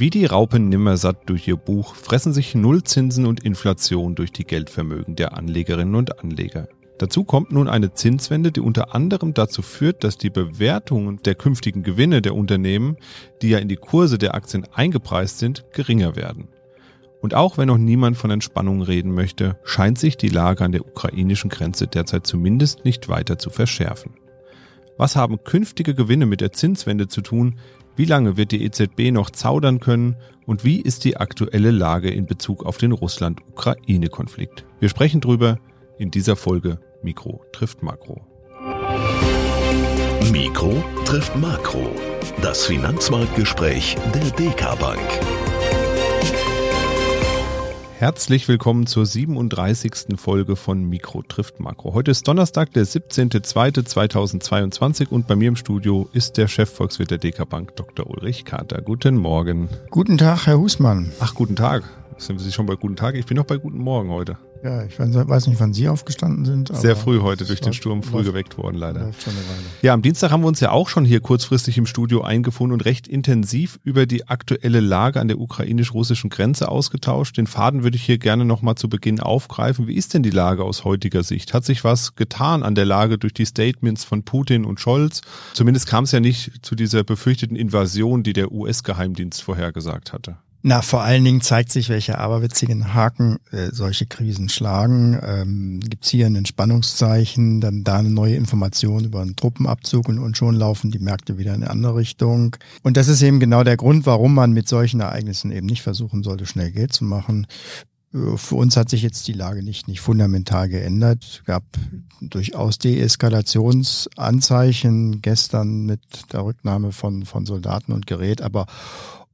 Wie die Raupen nimmersatt durch ihr Buch fressen sich Nullzinsen und Inflation durch die Geldvermögen der Anlegerinnen und Anleger. Dazu kommt nun eine Zinswende, die unter anderem dazu führt, dass die Bewertungen der künftigen Gewinne der Unternehmen, die ja in die Kurse der Aktien eingepreist sind, geringer werden. Und auch wenn noch niemand von Entspannung reden möchte, scheint sich die Lage an der ukrainischen Grenze derzeit zumindest nicht weiter zu verschärfen. Was haben künftige Gewinne mit der Zinswende zu tun, wie lange wird die EZB noch zaudern können und wie ist die aktuelle Lage in Bezug auf den Russland-Ukraine-Konflikt? Wir sprechen drüber in dieser Folge Mikro trifft Makro. Mikro trifft Makro. Das Finanzmarktgespräch der DK Bank. Herzlich willkommen zur 37. Folge von Mikro trifft Makro. Heute ist Donnerstag, der 17.02.2022 und bei mir im Studio ist der Chefvolkswirt der DK Bank, Dr. Ulrich Kater. Guten Morgen. Guten Tag, Herr Husmann. Ach, guten Tag. Sind Sie schon bei guten Tag? Ich bin noch bei guten Morgen heute. Ja, ich weiß nicht, wann Sie aufgestanden sind. Sehr früh heute, durch den Sturm früh geweckt worden, leider. Ja, am Dienstag haben wir uns ja auch schon hier kurzfristig im Studio eingefunden und recht intensiv über die aktuelle Lage an der ukrainisch-russischen Grenze ausgetauscht. Den Faden würde ich hier gerne nochmal zu Beginn aufgreifen. Wie ist denn die Lage aus heutiger Sicht? Hat sich was getan an der Lage durch die Statements von Putin und Scholz? Zumindest kam es ja nicht zu dieser befürchteten Invasion, die der US-Geheimdienst vorhergesagt hatte. Na, vor allen Dingen zeigt sich, welche aberwitzigen Haken äh, solche Krisen schlagen. Ähm, Gibt hier ein Entspannungszeichen, dann da eine neue Information über einen Truppenabzug und, und schon laufen die Märkte wieder in eine andere Richtung. Und das ist eben genau der Grund, warum man mit solchen Ereignissen eben nicht versuchen sollte, schnell Geld zu machen. Äh, für uns hat sich jetzt die Lage nicht, nicht fundamental geändert. Es gab durchaus Deeskalationsanzeichen gestern mit der Rücknahme von, von Soldaten und Gerät, aber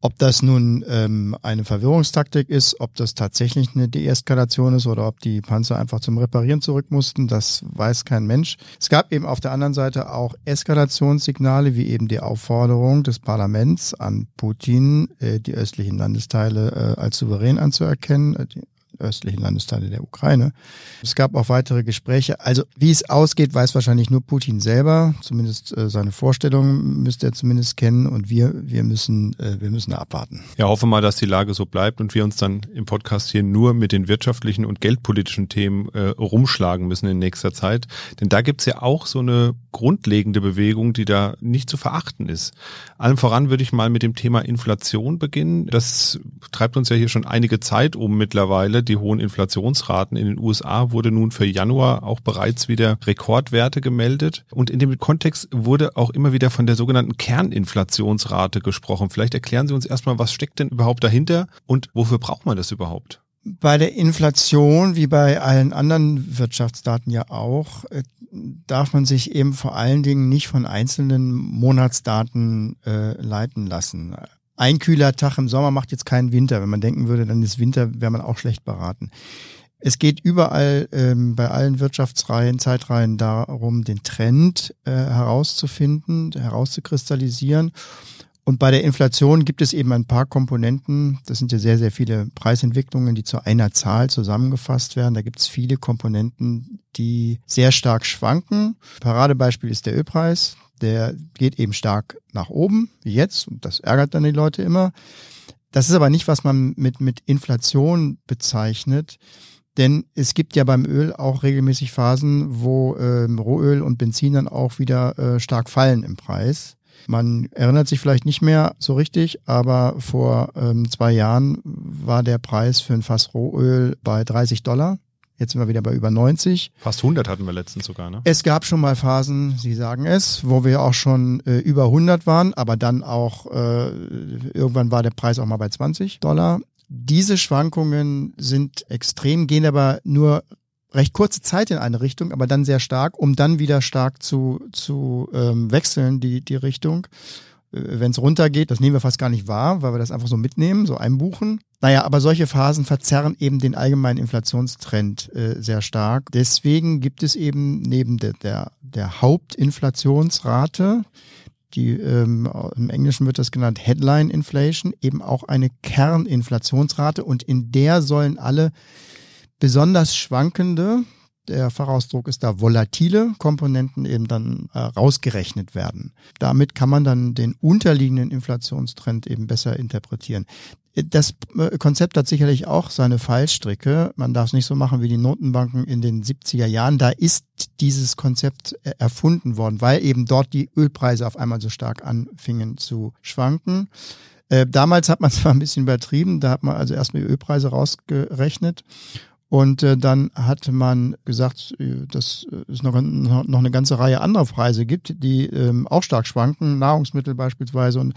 ob das nun ähm, eine Verwirrungstaktik ist, ob das tatsächlich eine Deeskalation ist oder ob die Panzer einfach zum Reparieren zurück mussten, das weiß kein Mensch. Es gab eben auf der anderen Seite auch Eskalationssignale, wie eben die Aufforderung des Parlaments an Putin, äh, die östlichen Landesteile äh, als souverän anzuerkennen, äh, die östlichen Landesteile der Ukraine. Es gab auch weitere Gespräche. Also wie es ausgeht, weiß wahrscheinlich nur Putin selber. Zumindest äh, seine Vorstellungen müsste er zumindest kennen und wir, wir müssen, äh, wir müssen abwarten. Ja, hoffe mal, dass die Lage so bleibt und wir uns dann im Podcast hier nur mit den wirtschaftlichen und geldpolitischen Themen äh, rumschlagen müssen in nächster Zeit. Denn da gibt's ja auch so eine grundlegende Bewegung, die da nicht zu verachten ist. Allem voran würde ich mal mit dem Thema Inflation beginnen. Das treibt uns ja hier schon einige Zeit um mittlerweile die hohen Inflationsraten in den USA wurde nun für Januar auch bereits wieder Rekordwerte gemeldet. Und in dem Kontext wurde auch immer wieder von der sogenannten Kerninflationsrate gesprochen. Vielleicht erklären Sie uns erstmal, was steckt denn überhaupt dahinter und wofür braucht man das überhaupt? Bei der Inflation, wie bei allen anderen Wirtschaftsdaten ja auch, äh, darf man sich eben vor allen Dingen nicht von einzelnen Monatsdaten äh, leiten lassen ein kühler Tag im Sommer macht jetzt keinen Winter. Wenn man denken würde, dann ist Winter, wäre man auch schlecht beraten. Es geht überall ähm, bei allen Wirtschaftsreihen, Zeitreihen darum, den Trend äh, herauszufinden, herauszukristallisieren. Und bei der Inflation gibt es eben ein paar Komponenten. Das sind ja sehr, sehr viele Preisentwicklungen, die zu einer Zahl zusammengefasst werden. Da gibt es viele Komponenten, die sehr stark schwanken. Paradebeispiel ist der Ölpreis der geht eben stark nach oben, wie jetzt, und das ärgert dann die Leute immer. Das ist aber nicht, was man mit, mit Inflation bezeichnet, denn es gibt ja beim Öl auch regelmäßig Phasen, wo ähm, Rohöl und Benzin dann auch wieder äh, stark fallen im Preis. Man erinnert sich vielleicht nicht mehr so richtig, aber vor ähm, zwei Jahren war der Preis für ein Fass Rohöl bei 30 Dollar. Jetzt sind wir wieder bei über 90. Fast 100 hatten wir letztens sogar, ne? Es gab schon mal Phasen, Sie sagen es, wo wir auch schon äh, über 100 waren, aber dann auch, äh, irgendwann war der Preis auch mal bei 20 Dollar. Diese Schwankungen sind extrem, gehen aber nur recht kurze Zeit in eine Richtung, aber dann sehr stark, um dann wieder stark zu, zu ähm, wechseln, die, die Richtung. Äh, Wenn es runtergeht, das nehmen wir fast gar nicht wahr, weil wir das einfach so mitnehmen, so einbuchen. Naja, aber solche Phasen verzerren eben den allgemeinen Inflationstrend äh, sehr stark. Deswegen gibt es eben neben der, der, der Hauptinflationsrate, die ähm, im Englischen wird das genannt Headline Inflation, eben auch eine Kerninflationsrate und in der sollen alle besonders schwankende Der Fachausdruck ist da volatile Komponenten eben dann äh, rausgerechnet werden. Damit kann man dann den unterliegenden Inflationstrend eben besser interpretieren. Das äh, Konzept hat sicherlich auch seine Fallstricke. Man darf es nicht so machen wie die Notenbanken in den 70er Jahren. Da ist dieses Konzept äh, erfunden worden, weil eben dort die Ölpreise auf einmal so stark anfingen zu schwanken. Äh, damals hat man zwar ein bisschen übertrieben, da hat man also erstmal die Ölpreise rausgerechnet und äh, dann hat man gesagt, äh, dass es noch, noch eine ganze Reihe anderer Preise gibt, die ähm, auch stark schwanken, Nahrungsmittel beispielsweise. Und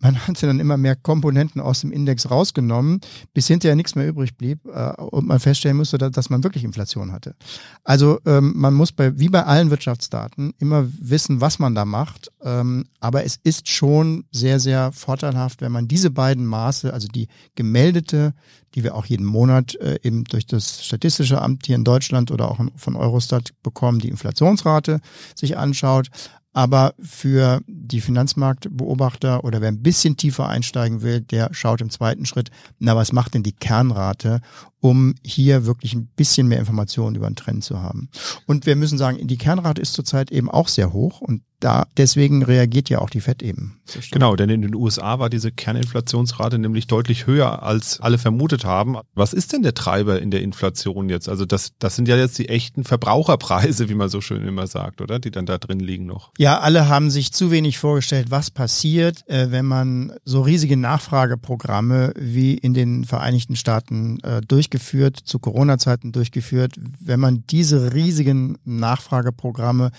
man hat dann immer mehr Komponenten aus dem Index rausgenommen, bis hinterher nichts mehr übrig blieb äh, und man feststellen musste, dass, dass man wirklich Inflation hatte. Also ähm, man muss bei, wie bei allen Wirtschaftsdaten immer wissen, was man da macht. Ähm, aber es ist schon sehr, sehr vorteilhaft, wenn man diese beiden Maße, also die gemeldete die wir auch jeden Monat äh, eben durch das Statistische Amt hier in Deutschland oder auch von Eurostat bekommen, die Inflationsrate sich anschaut. Aber für die Finanzmarktbeobachter oder wer ein bisschen tiefer einsteigen will, der schaut im zweiten Schritt, na, was macht denn die Kernrate, um hier wirklich ein bisschen mehr Informationen über den Trend zu haben. Und wir müssen sagen, die Kernrate ist zurzeit eben auch sehr hoch und da deswegen reagiert ja auch die FED eben. Genau, denn in den USA war diese Kerninflationsrate nämlich deutlich höher, als alle vermutet haben. Was ist denn der Treiber in der Inflation jetzt? Also das, das sind ja jetzt die echten Verbraucherpreise, wie man so schön immer sagt, oder? Die dann da drin liegen noch. Ja, alle haben sich zu wenig vorgestellt, was passiert, äh, wenn man so riesige Nachfrageprogramme wie in den Vereinigten Staaten äh, durchgeführt, zu Corona-Zeiten durchgeführt, wenn man diese riesigen Nachfrageprogramme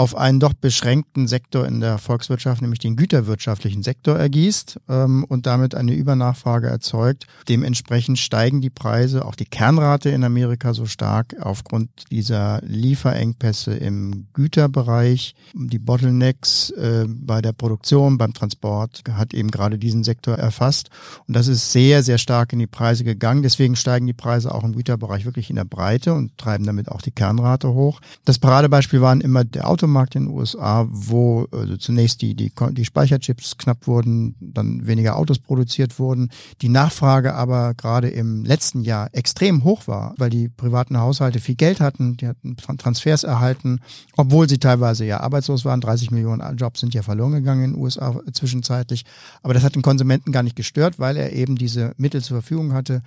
auf einen doch beschränkten Sektor in der Volkswirtschaft, nämlich den güterwirtschaftlichen Sektor ergießt ähm, und damit eine Übernachfrage erzeugt. Dementsprechend steigen die Preise, auch die Kernrate in Amerika so stark aufgrund dieser Lieferengpässe im Güterbereich. Die Bottlenecks äh, bei der Produktion, beim Transport hat eben gerade diesen Sektor erfasst. Und das ist sehr, sehr stark in die Preise gegangen. Deswegen steigen die Preise auch im Güterbereich wirklich in der Breite und treiben damit auch die Kernrate hoch. Das Paradebeispiel waren immer der Auto Automarkt in den USA, wo also zunächst die, die, die Speicherchips knapp wurden, dann weniger Autos produziert wurden, die Nachfrage aber gerade im letzten Jahr extrem hoch war, weil die privaten Haushalte viel Geld hatten, die hatten Transfers erhalten, obwohl sie teilweise ja arbeitslos waren. 30 Millionen Jobs sind ja verloren gegangen in den USA zwischenzeitlich. Aber das hat den Konsumenten gar nicht gestört, weil er eben diese Mittel zur Verfügung hatte,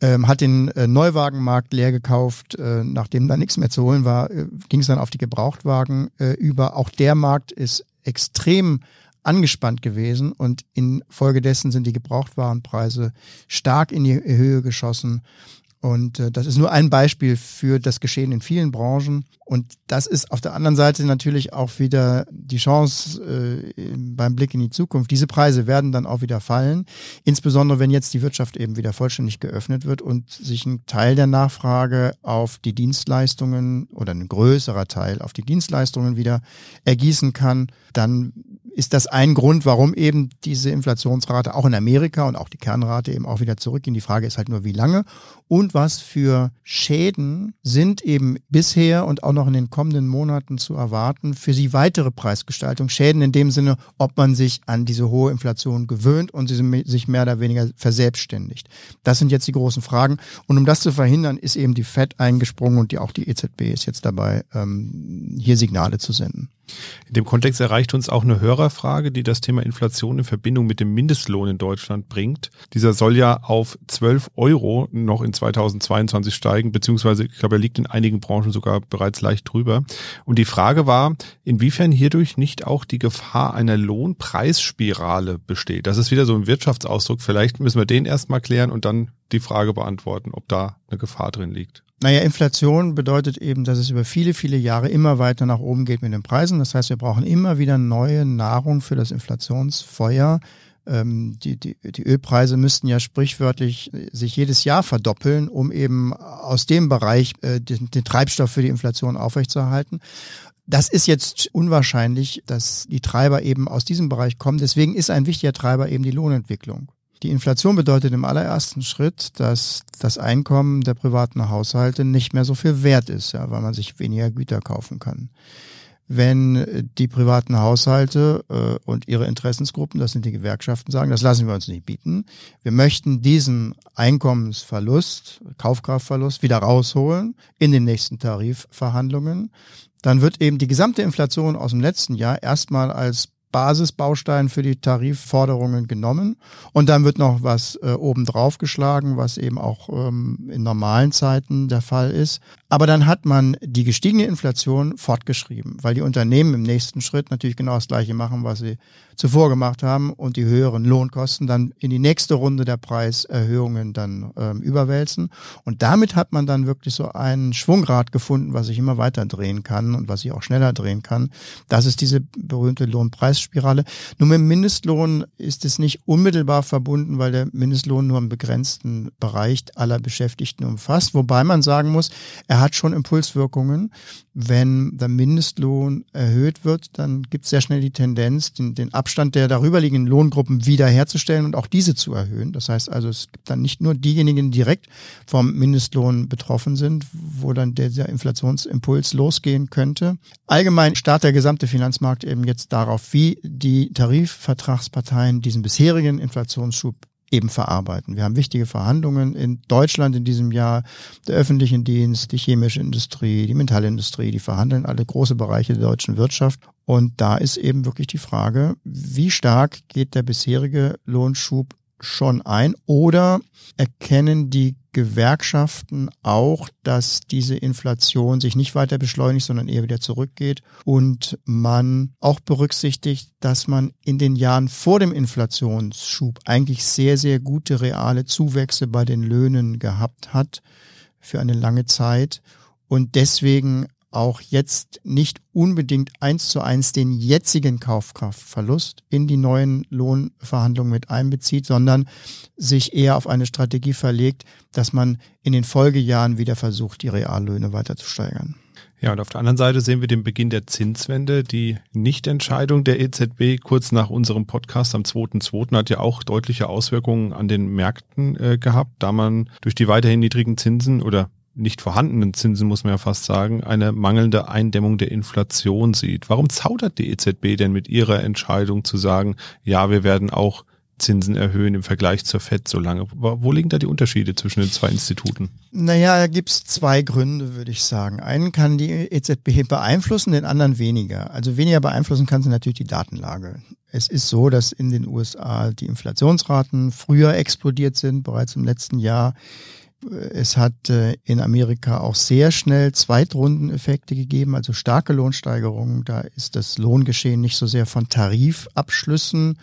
ähm, hat den äh, Neuwagenmarkt leer gekauft. Äh, nachdem da nichts mehr zu holen war, äh, ging es dann auf die Gebrauchtwagen äh, über. Auch der Markt ist extrem angespannt gewesen und infolgedessen sind die Gebrauchtwarenpreise stark in die Höhe geschossen. Und äh, das ist nur ein Beispiel für das Geschehen in vielen Branchen. Und das ist auf der anderen Seite natürlich auch wieder die Chance äh, beim Blick in die Zukunft. Diese Preise werden dann auch wieder fallen, insbesondere wenn jetzt die Wirtschaft eben wieder vollständig geöffnet wird und sich ein Teil der Nachfrage auf die Dienstleistungen oder ein größerer Teil auf die Dienstleistungen wieder ergießen kann. Dann ist das ein Grund, warum eben diese Inflationsrate auch in Amerika und auch die Kernrate eben auch wieder zurückgehen. Die Frage ist halt nur, wie lange und was für Schäden sind eben bisher und auch noch in den kommenden Monaten zu erwarten für sie weitere Preisgestaltung. Schäden in dem Sinne, ob man sich an diese hohe Inflation gewöhnt und sie sich mehr oder weniger verselbstständigt. Das sind jetzt die großen Fragen. Und um das zu verhindern, ist eben die FED eingesprungen und die, auch die EZB ist jetzt dabei, ähm, hier Signale zu senden. In dem Kontext erreicht uns auch eine Hörerfrage, die das Thema Inflation in Verbindung mit dem Mindestlohn in Deutschland bringt. Dieser soll ja auf 12 Euro noch in 2022 steigen, beziehungsweise ich glaube, er liegt in einigen Branchen sogar bereits leicht drüber. Und die Frage war, inwiefern hierdurch nicht auch die Gefahr einer Lohnpreisspirale besteht. Das ist wieder so ein Wirtschaftsausdruck. Vielleicht müssen wir den erstmal klären und dann die Frage beantworten, ob da eine Gefahr drin liegt. Naja, Inflation bedeutet eben, dass es über viele, viele Jahre immer weiter nach oben geht mit den Preisen. Das heißt, wir brauchen immer wieder neue Nahrung für das Inflationsfeuer. Ähm, die, die, die Ölpreise müssten ja sprichwörtlich sich jedes Jahr verdoppeln, um eben aus dem Bereich äh, den, den Treibstoff für die Inflation aufrechtzuerhalten. Das ist jetzt unwahrscheinlich, dass die Treiber eben aus diesem Bereich kommen. Deswegen ist ein wichtiger Treiber eben die Lohnentwicklung. Die Inflation bedeutet im allerersten Schritt, dass das Einkommen der privaten Haushalte nicht mehr so viel wert ist, ja, weil man sich weniger Güter kaufen kann. wenn die privaten Haushalte äh, und ihre Interessensgruppen, das sind die Gewerkschaften, sagen, das lassen wir uns nicht bieten. Wir möchten diesen Einkommensverlust, Kaufkraftverlust wieder rausholen in den nächsten Tarifverhandlungen. Dann wird eben die gesamte Inflation aus dem letzten Jahr erstmal als Basisbaustein für die Tarifforderungen genommen und dann wird noch was äh, obendrauf geschlagen, was eben auch ähm, in normalen Zeiten der Fall ist. Aber dann hat man die gestiegene Inflation fortgeschrieben, weil die Unternehmen im nächsten Schritt natürlich genau das Gleiche machen, was sie zuvor gemacht haben und die höheren Lohnkosten dann in die nächste Runde der Preiserhöhungen dann ähm, überwälzen. Und damit hat man dann wirklich so ein Schwungrad gefunden, was sich immer weiter drehen kann und was sich auch schneller drehen kann. Das ist diese berühmte Lohnpreisspirale. Nur mit dem Mindestlohn ist es nicht unmittelbar verbunden, weil der Mindestlohn nur einen begrenzten Bereich aller Beschäftigten umfasst. Wobei man sagen muss, er hat schon Impulswirkungen. Wenn der Mindestlohn erhöht wird, dann gibt es sehr schnell die Tendenz, den, den Abstand der darüberliegenden Lohngruppen wiederherzustellen und auch diese zu erhöhen. Das heißt also, es gibt dann nicht nur diejenigen, die direkt vom Mindestlohn betroffen sind, wo dann der, Inflationsimpuls losgehen könnte. Allgemein starrt der gesamte Finanzmarkt eben jetzt darauf, wie die Tarifvertragsparteien diesen bisherigen Inflationsschub eben verarbeiten. Wir haben wichtige Verhandlungen in Deutschland in diesem Jahr, der öffentliche Dienst, die chemische Industrie, die Metallindustrie, die verhandeln alle große Bereiche der deutschen Wirtschaft. Und da ist eben wirklich die Frage, wie stark geht der bisherige Lohnschub schon ein? Oder erkennen die Gewerkschaften auch, dass diese Inflation sich nicht weiter beschleunigt, sondern eher wieder zurückgeht? Und man auch berücksichtigt, dass man in den Jahren vor dem Inflationsschub eigentlich sehr, sehr gute reale Zuwächse bei den Löhnen gehabt hat für eine lange Zeit. Und deswegen auch jetzt nicht unbedingt eins zu eins den jetzigen Kaufkraftverlust in die neuen Lohnverhandlungen mit einbezieht, sondern sich eher auf eine Strategie verlegt, dass man in den Folgejahren wieder versucht, die Reallöhne weiter zu steigern. Ja, und auf der anderen Seite sehen wir den Beginn der Zinswende. Die Nichtentscheidung der EZB kurz nach unserem Podcast am 2.2. hat ja auch deutliche Auswirkungen an den Märkten äh, gehabt, da man durch die weiterhin niedrigen Zinsen oder nicht vorhandenen Zinsen, muss man ja fast sagen, eine mangelnde Eindämmung der Inflation sieht. Warum zaudert die EZB denn mit ihrer Entscheidung zu sagen, ja, wir werden auch Zinsen erhöhen im Vergleich zur FED so lange? Wo liegen da die Unterschiede zwischen den zwei Instituten? Naja, da gibt's zwei Gründe, würde ich sagen. Einen kann die EZB beeinflussen, den anderen weniger. Also weniger beeinflussen kann sie natürlich die Datenlage. Es ist so, dass in den USA die Inflationsraten früher explodiert sind, bereits im letzten Jahr. Es hat äh, in Amerika auch sehr schnell Zweitrundeneffekte gegeben, also starke Lohnsteigerungen. Da ist das Lohngeschehen nicht so sehr von Tarifabschlüssen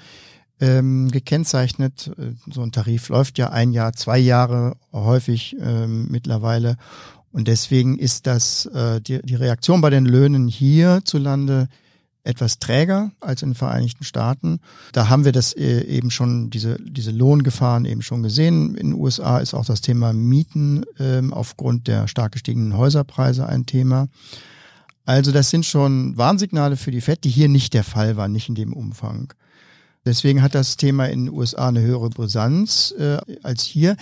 ähm, gekennzeichnet. Äh, so ein Tarif läuft ja ein Jahr, zwei Jahre häufig ähm, mittlerweile. Und deswegen ist das äh, die, die Reaktion bei den Löhnen hierzulande etwas träger als in den Vereinigten Staaten. Da haben wir das äh, eben schon, diese, diese Lohngefahren eben schon gesehen. In den USA ist auch das Thema Mieten ähm, aufgrund der stark gestiegenen Häuserpreise ein Thema. Also das sind schon Warnsignale für die FED, die hier nicht der Fall waren, nicht in dem Umfang. Deswegen hat das Thema in den USA eine höhere Brisanz äh, als hier.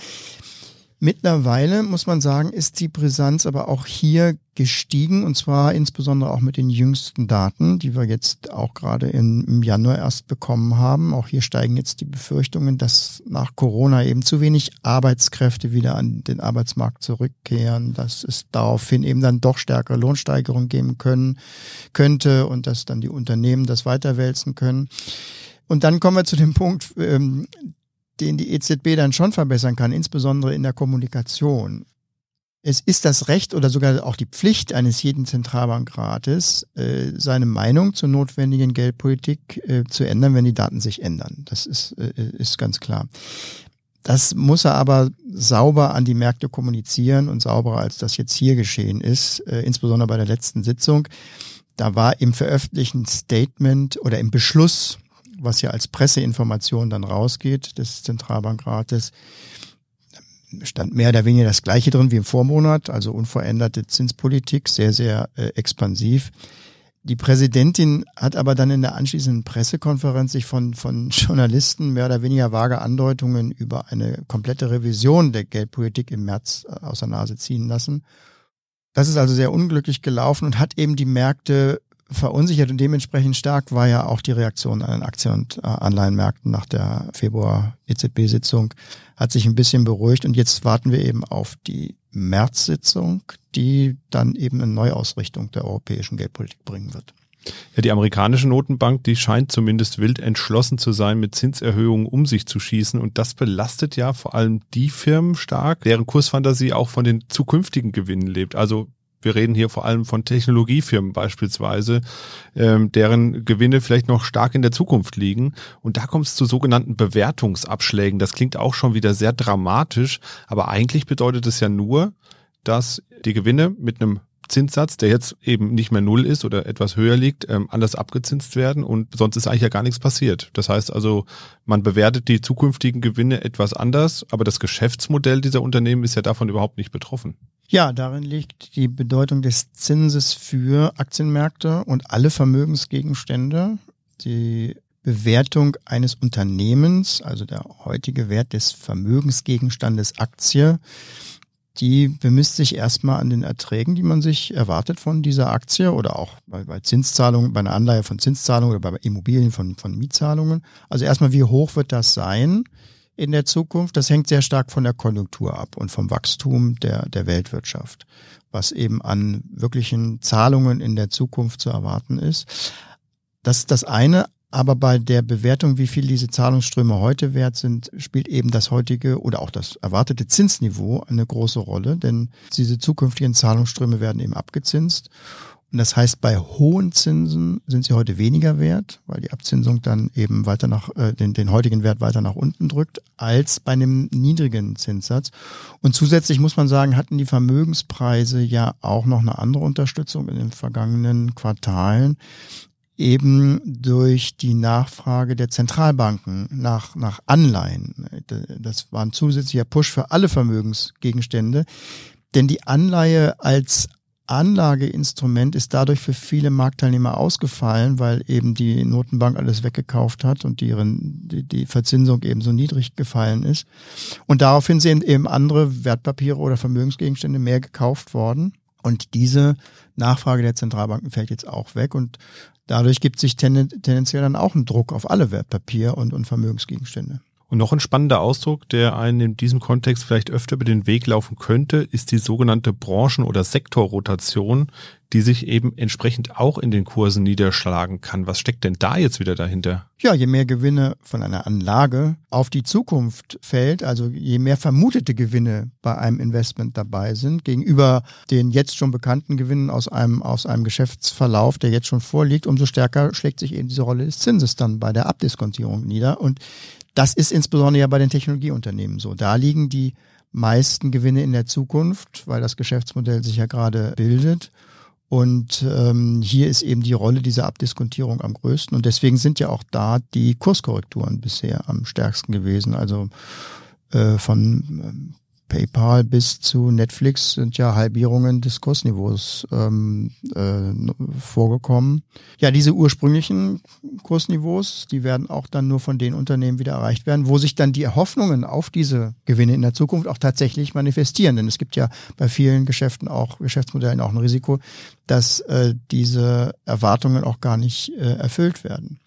Mittlerweile muss man sagen, ist die Brisanz aber auch hier gestiegen und zwar insbesondere auch mit den jüngsten Daten, die wir jetzt auch gerade im Januar erst bekommen haben. Auch hier steigen jetzt die Befürchtungen, dass nach Corona eben zu wenig Arbeitskräfte wieder an den Arbeitsmarkt zurückkehren, dass es daraufhin eben dann doch stärkere Lohnsteigerungen geben können, könnte und dass dann die Unternehmen das weiterwälzen können. Und dann kommen wir zu dem Punkt, ähm, den die EZB dann schon verbessern kann, insbesondere in der Kommunikation. Es ist das Recht oder sogar auch die Pflicht eines jeden Zentralbankrates, äh, seine Meinung zur notwendigen Geldpolitik äh, zu ändern, wenn die Daten sich ändern. Das ist, äh, ist ganz klar. Das muss er aber sauber an die Märkte kommunizieren und sauberer als das jetzt hier geschehen ist, insbesondere bei der letzten Sitzung. Da war im veröffentlichten Statement oder im Beschluss was ja als Presseinformation dann rausgeht des Zentralbankrates, stand mehr oder weniger das gleiche drin wie im Vormonat, also unveränderte Zinspolitik, sehr, sehr äh, expansiv. Die Präsidentin hat aber dann in der anschließenden Pressekonferenz sich von, von Journalisten mehr oder weniger vage Andeutungen über eine komplette Revision der Geldpolitik im März äh, aus der Nase ziehen lassen. Das ist also sehr unglücklich gelaufen und hat eben die Märkte verunsichert und dementsprechend stark war ja auch die Reaktion an den Aktien- und äh, Anleihenmärkten nach der Februar-EZB-Sitzung, hat sich ein bisschen beruhigt und jetzt warten wir eben auf die März-Sitzung, die dann eben eine Neuausrichtung der europäischen Geldpolitik bringen wird. Ja, die amerikanische Notenbank, die scheint zumindest wild entschlossen zu sein, mit Zinserhöhungen um sich zu schießen. Und das belastet ja vor allem die Firmen stark, deren Kursfantasie auch von den zukünftigen Gewinnen lebt. Also wir reden hier vor allem von Technologiefirmen beispielsweise, ähm, deren Gewinne vielleicht noch stark in der Zukunft liegen. Und da kommt es zu sogenannten Bewertungsabschlägen. Das klingt auch schon wieder sehr dramatisch, aber eigentlich bedeutet es ja nur, dass die Gewinne mit einem Zinssatz, der jetzt eben nicht mehr null ist oder etwas höher liegt, ähm, anders abgezinst werden und sonst ist eigentlich ja gar nichts passiert. Das heißt also, man bewertet die zukünftigen Gewinne etwas anders, aber das Geschäftsmodell dieser Unternehmen ist ja davon überhaupt nicht betroffen. Ja, darin liegt die Bedeutung des Zinses für Aktienmärkte und alle Vermögensgegenstände. Die Bewertung eines Unternehmens, also der heutige Wert des Vermögensgegenstandes Aktie, die bemisst sich erstmal an den Erträgen, die man sich erwartet von dieser Aktie oder auch bei, bei Zinszahlungen, bei einer Anleihe von Zinszahlungen oder bei Immobilien von, von Mietzahlungen. Also erstmal, wie hoch wird das sein? In der Zukunft. Das hängt sehr stark von der Konjunktur ab und vom Wachstum der, der Weltwirtschaft, was eben an wirklichen Zahlungen in der Zukunft zu erwarten ist. Das ist das eine. Aber bei der Bewertung, wie viel diese Zahlungsströme heute wert sind, spielt eben das heutige oder auch das erwartete Zinsniveau eine große Rolle, denn diese zukünftigen Zahlungsströme werden eben abgezinst. Und das heißt, bei hohen Zinsen sind sie heute weniger wert, weil die Abzinsung dann eben weiter nach äh, den, den heutigen Wert weiter nach unten drückt, als bei einem niedrigen Zinssatz. Und zusätzlich muss man sagen, hatten die Vermögenspreise ja auch noch eine andere Unterstützung in den vergangenen Quartalen eben durch die Nachfrage der Zentralbanken nach, nach Anleihen. Das war ein zusätzlicher Push für alle Vermögensgegenstände. Denn die Anleihe als Anlageinstrument ist dadurch für viele Marktteilnehmer ausgefallen, weil eben die Notenbank alles weggekauft hat und deren, die, die Verzinsung eben so niedrig gefallen ist. Und daraufhin sind eben andere Wertpapiere oder Vermögensgegenstände mehr gekauft worden. Und diese Nachfrage der Zentralbanken fällt jetzt auch weg und dadurch gibt sich tendenziell dann auch ein Druck auf alle Wertpapier- und, und Vermögensgegenstände. Und noch ein spannender Ausdruck, der einen in diesem Kontext vielleicht öfter über den Weg laufen könnte, ist die sogenannte Branchen- oder Sektorrotation, die sich eben entsprechend auch in den Kursen niederschlagen kann. Was steckt denn da jetzt wieder dahinter? Ja, je mehr Gewinne von einer Anlage auf die Zukunft fällt, also je mehr vermutete Gewinne bei einem Investment dabei sind, gegenüber den jetzt schon bekannten Gewinnen aus einem, aus einem Geschäftsverlauf, der jetzt schon vorliegt, umso stärker schlägt sich eben diese Rolle des Zinses dann bei der Abdiskontierung nieder. Und das ist insbesondere ja bei den Technologieunternehmen so. Da liegen die meisten Gewinne in der Zukunft, weil das Geschäftsmodell sich ja gerade bildet. Und ähm, hier ist eben die Rolle dieser Abdiskontierung am größten. Und deswegen sind ja auch da die Kurskorrekturen bisher am stärksten gewesen. Also äh, von ähm, PayPal bis zu Netflix sind ja Halbierungen des Kursniveaus ähm, äh, vorgekommen. Ja, diese ursprünglichen Kursniveaus, die werden auch dann nur von den Unternehmen wieder erreicht werden, wo sich dann die Hoffnungen auf diese Gewinne in der Zukunft auch tatsächlich manifestieren. Denn es gibt ja bei vielen Geschäften auch, Geschäftsmodellen auch ein Risiko, dass äh, diese Erwartungen auch gar nicht äh, erfüllt werden.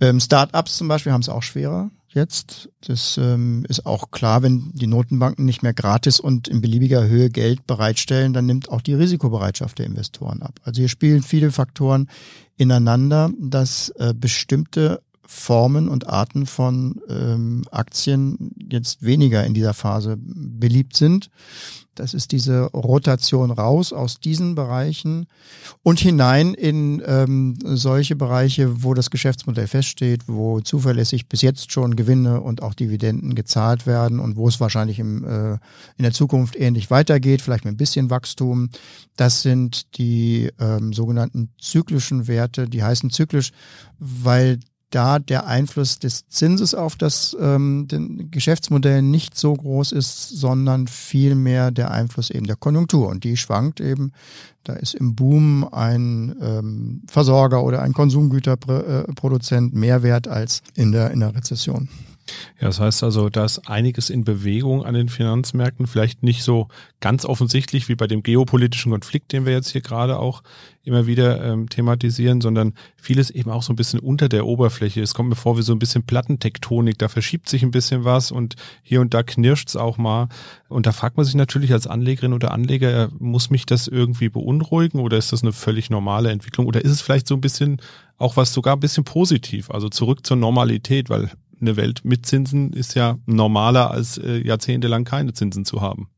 Ähm, Startups zum Beispiel haben es auch schwerer jetzt. Das ähm, ist auch klar, wenn die Notenbanken nicht mehr gratis und in beliebiger Höhe Geld bereitstellen, dann nimmt auch die Risikobereitschaft der Investoren ab. Also hier spielen viele Faktoren ineinander, dass äh, bestimmte Formen und Arten von ähm, Aktien jetzt weniger in dieser Phase beliebt sind. Das ist diese Rotation raus aus diesen Bereichen und hinein in ähm, solche Bereiche, wo das Geschäftsmodell feststeht, wo zuverlässig bis jetzt schon Gewinne und auch Dividenden gezahlt werden und wo es wahrscheinlich im, äh, in der Zukunft ähnlich weitergeht, vielleicht mit ein bisschen Wachstum. Das sind die ähm, sogenannten zyklischen Werte, die heißen zyklisch, weil da der Einfluss des Zinses auf das ähm, den Geschäftsmodell nicht so groß ist, sondern vielmehr der Einfluss eben der Konjunktur. Und die schwankt eben. Da ist im Boom ein ähm, Versorger oder ein Konsumgüterproduzent mehr wert als in der, in der Rezession. Ja, das heißt also, da ist einiges in Bewegung an den Finanzmärkten, vielleicht nicht so ganz offensichtlich wie bei dem geopolitischen Konflikt, den wir jetzt hier gerade auch immer wieder ähm, thematisieren, sondern vieles eben auch so ein bisschen unter der Oberfläche. Es kommt mir vor wie so ein bisschen Plattentektonik, da verschiebt sich ein bisschen was und hier und da knirscht's auch mal. Und da fragt man sich natürlich als Anlegerin oder Anleger, muss mich das irgendwie beunruhigen oder ist das eine völlig normale Entwicklung oder ist es vielleicht so ein bisschen auch was sogar ein bisschen positiv, also zurück zur Normalität, weil eine Welt mit Zinsen ist ja normaler als äh, jahrzehntelang keine Zinsen zu haben.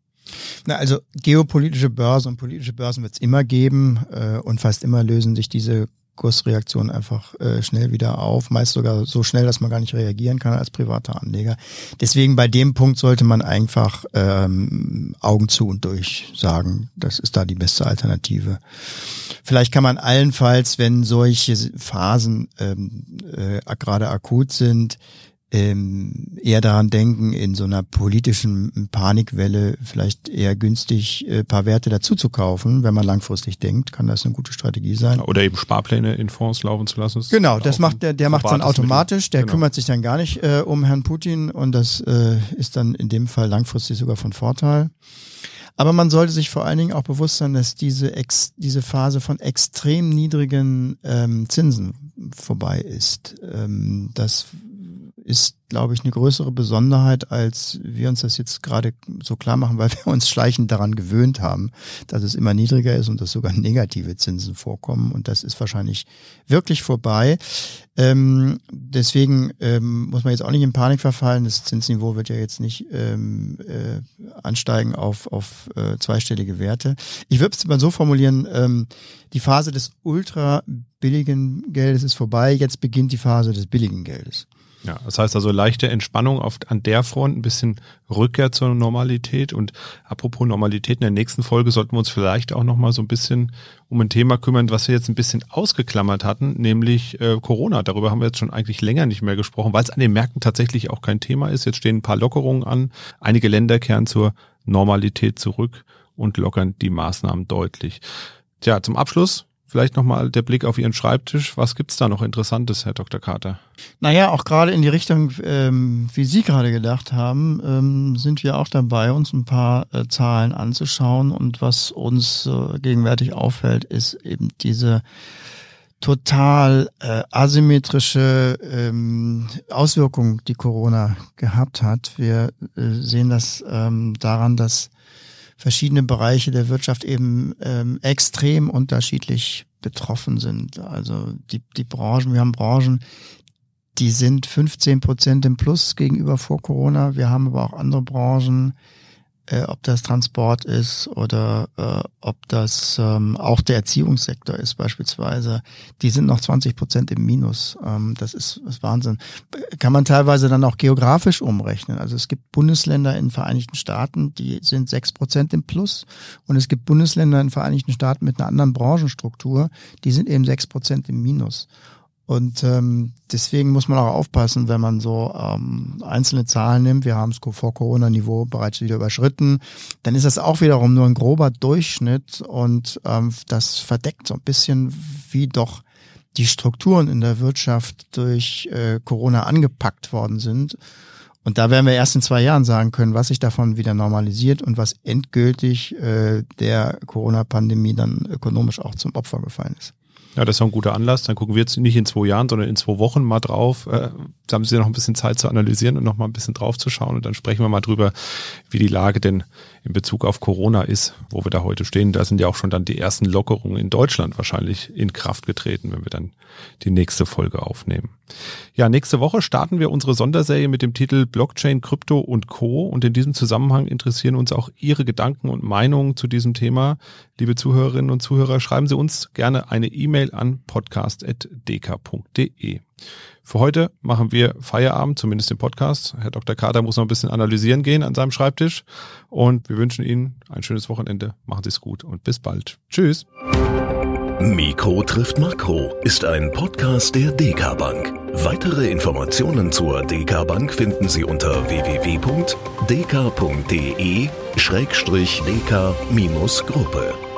Na, also geopolitische Börsen und politische Börsen wird es immer geben äh, und fast immer lösen sich diese Kursreaktionen einfach äh, schnell wieder auf, meist sogar so schnell, dass man gar nicht reagieren kann als privater Anleger. Deswegen bei dem Punkt sollte man einfach ähm, Augen zu und durch sagen, das ist da die beste Alternative. Vielleicht kann man allenfalls, wenn solche Phasen ähm, äh, gerade akut sind, ähm, eher daran denken, in so einer politischen Panikwelle vielleicht eher günstig äh, paar Werte dazu zu kaufen, wenn man langfristig denkt, kann das eine gute Strategie sein. Oder eben Sparpläne in Fonds laufen zu lassen. Genau, das macht der, der macht dann automatisch, der genau. kümmert sich dann gar nicht äh, um Herrn Putin und das äh, ist dann in dem Fall langfristig sogar von Vorteil. Aber man sollte sich vor allen Dingen auch bewusst sein, dass diese, ex, diese Phase von extrem niedrigen ähm, Zinsen vorbei ist. Ähm, das ist, glaube ich, eine größere Besonderheit, als wir uns das jetzt gerade so klar machen, weil wir uns schleichend daran gewöhnt haben, dass es immer niedriger ist und dass sogar negative Zinsen vorkommen. Und das ist wahrscheinlich wirklich vorbei. Ähm, deswegen ähm, muss man jetzt auch nicht in Panik verfallen. Das Zinsniveau wird ja jetzt nicht ähm, äh, ansteigen auf, auf äh, zweistellige Werte. Ich würde es mal so formulieren, ähm, die Phase des ultra billigen Geldes ist vorbei. Jetzt beginnt die Phase des billigen Geldes. Ja, das heißt also leichte Entspannung auf, an der Front, ein bisschen Rückkehr zur Normalität. Und apropos Normalität, in der nächsten Folge sollten wir uns vielleicht auch nochmal so ein bisschen um ein Thema kümmern, was wir jetzt ein bisschen ausgeklammert hatten, nämlich äh, Corona. Darüber haben wir jetzt schon eigentlich länger nicht mehr gesprochen, weil es an den Märkten tatsächlich auch kein Thema ist. Jetzt stehen ein paar Lockerungen an. Einige Länder kehren zur Normalität zurück und lockern die Maßnahmen deutlich. Tja, zum Abschluss Vielleicht nochmal der Blick auf Ihren Schreibtisch. Was gibt's da noch Interessantes, Herr Dr. Carter? Naja, auch gerade in die Richtung, ähm, wie Sie gerade gedacht haben, ähm, sind wir auch dabei, uns ein paar äh, Zahlen anzuschauen. Und was uns äh, gegenwärtig auffällt, ist eben diese total äh, asymmetrische ähm, Auswirkung, die Corona gehabt hat. Wir äh, sehen das ähm, daran, dass verschiedene Bereiche der Wirtschaft eben ähm, extrem unterschiedlich betroffen sind. Also die, die Branchen, wir haben Branchen, die sind 15 Prozent im Plus gegenüber vor Corona. Wir haben aber auch andere Branchen, äh, ob das Transport ist oder äh, ob das ähm, auch der Erziehungssektor ist beispielsweise, die sind noch 20 Prozent im Minus. Ähm, das ist, ist Wahnsinn. Kann man teilweise dann auch geografisch umrechnen. Also es gibt Bundesländer in den Vereinigten Staaten, die sind sechs Prozent im Plus und es gibt Bundesländer in den Vereinigten Staaten mit einer anderen Branchenstruktur, die sind eben sechs Prozent im Minus. Und ähm, deswegen muss man auch aufpassen, wenn man so ähm, einzelne Zahlen nimmt. Wir haben es vor Corona-Niveau bereits wieder überschritten. Dann ist das auch wiederum nur ein grober Durchschnitt und ähm, das verdeckt so ein bisschen, wie doch die Strukturen in der Wirtschaft durch äh, Corona angepackt worden sind. Und da werden wir erst in zwei Jahren sagen können, was sich davon wieder normalisiert und was endgültig äh, der Corona-Pandemie dann ökonomisch auch zum Opfer gefallen ist. Ja, das ist auch ein guter Anlass. Dann gucken wir jetzt nicht in zwei Jahren, sondern in zwei Wochen mal drauf. Äh, da haben Sie noch ein bisschen Zeit zu analysieren und noch mal ein bisschen drauf zu schauen. Und dann sprechen wir mal drüber, wie die Lage denn in Bezug auf Corona ist, wo wir da heute stehen. Da sind ja auch schon dann die ersten Lockerungen in Deutschland wahrscheinlich in Kraft getreten, wenn wir dann die nächste Folge aufnehmen. Ja, nächste Woche starten wir unsere Sonderserie mit dem Titel Blockchain, Krypto und Co. Und in diesem Zusammenhang interessieren uns auch Ihre Gedanken und Meinungen zu diesem Thema. Liebe Zuhörerinnen und Zuhörer, schreiben Sie uns gerne eine E-Mail an podcast.dk.de. Für heute machen wir Feierabend, zumindest im Podcast. Herr Dr. Kader muss noch ein bisschen analysieren gehen an seinem Schreibtisch. Und wir wünschen Ihnen ein schönes Wochenende. Machen Sie es gut und bis bald. Tschüss. Mikro trifft Makro ist ein Podcast der DK Bank. Weitere Informationen zur DK Bank finden Sie unter www.dk.de-dk-gruppe.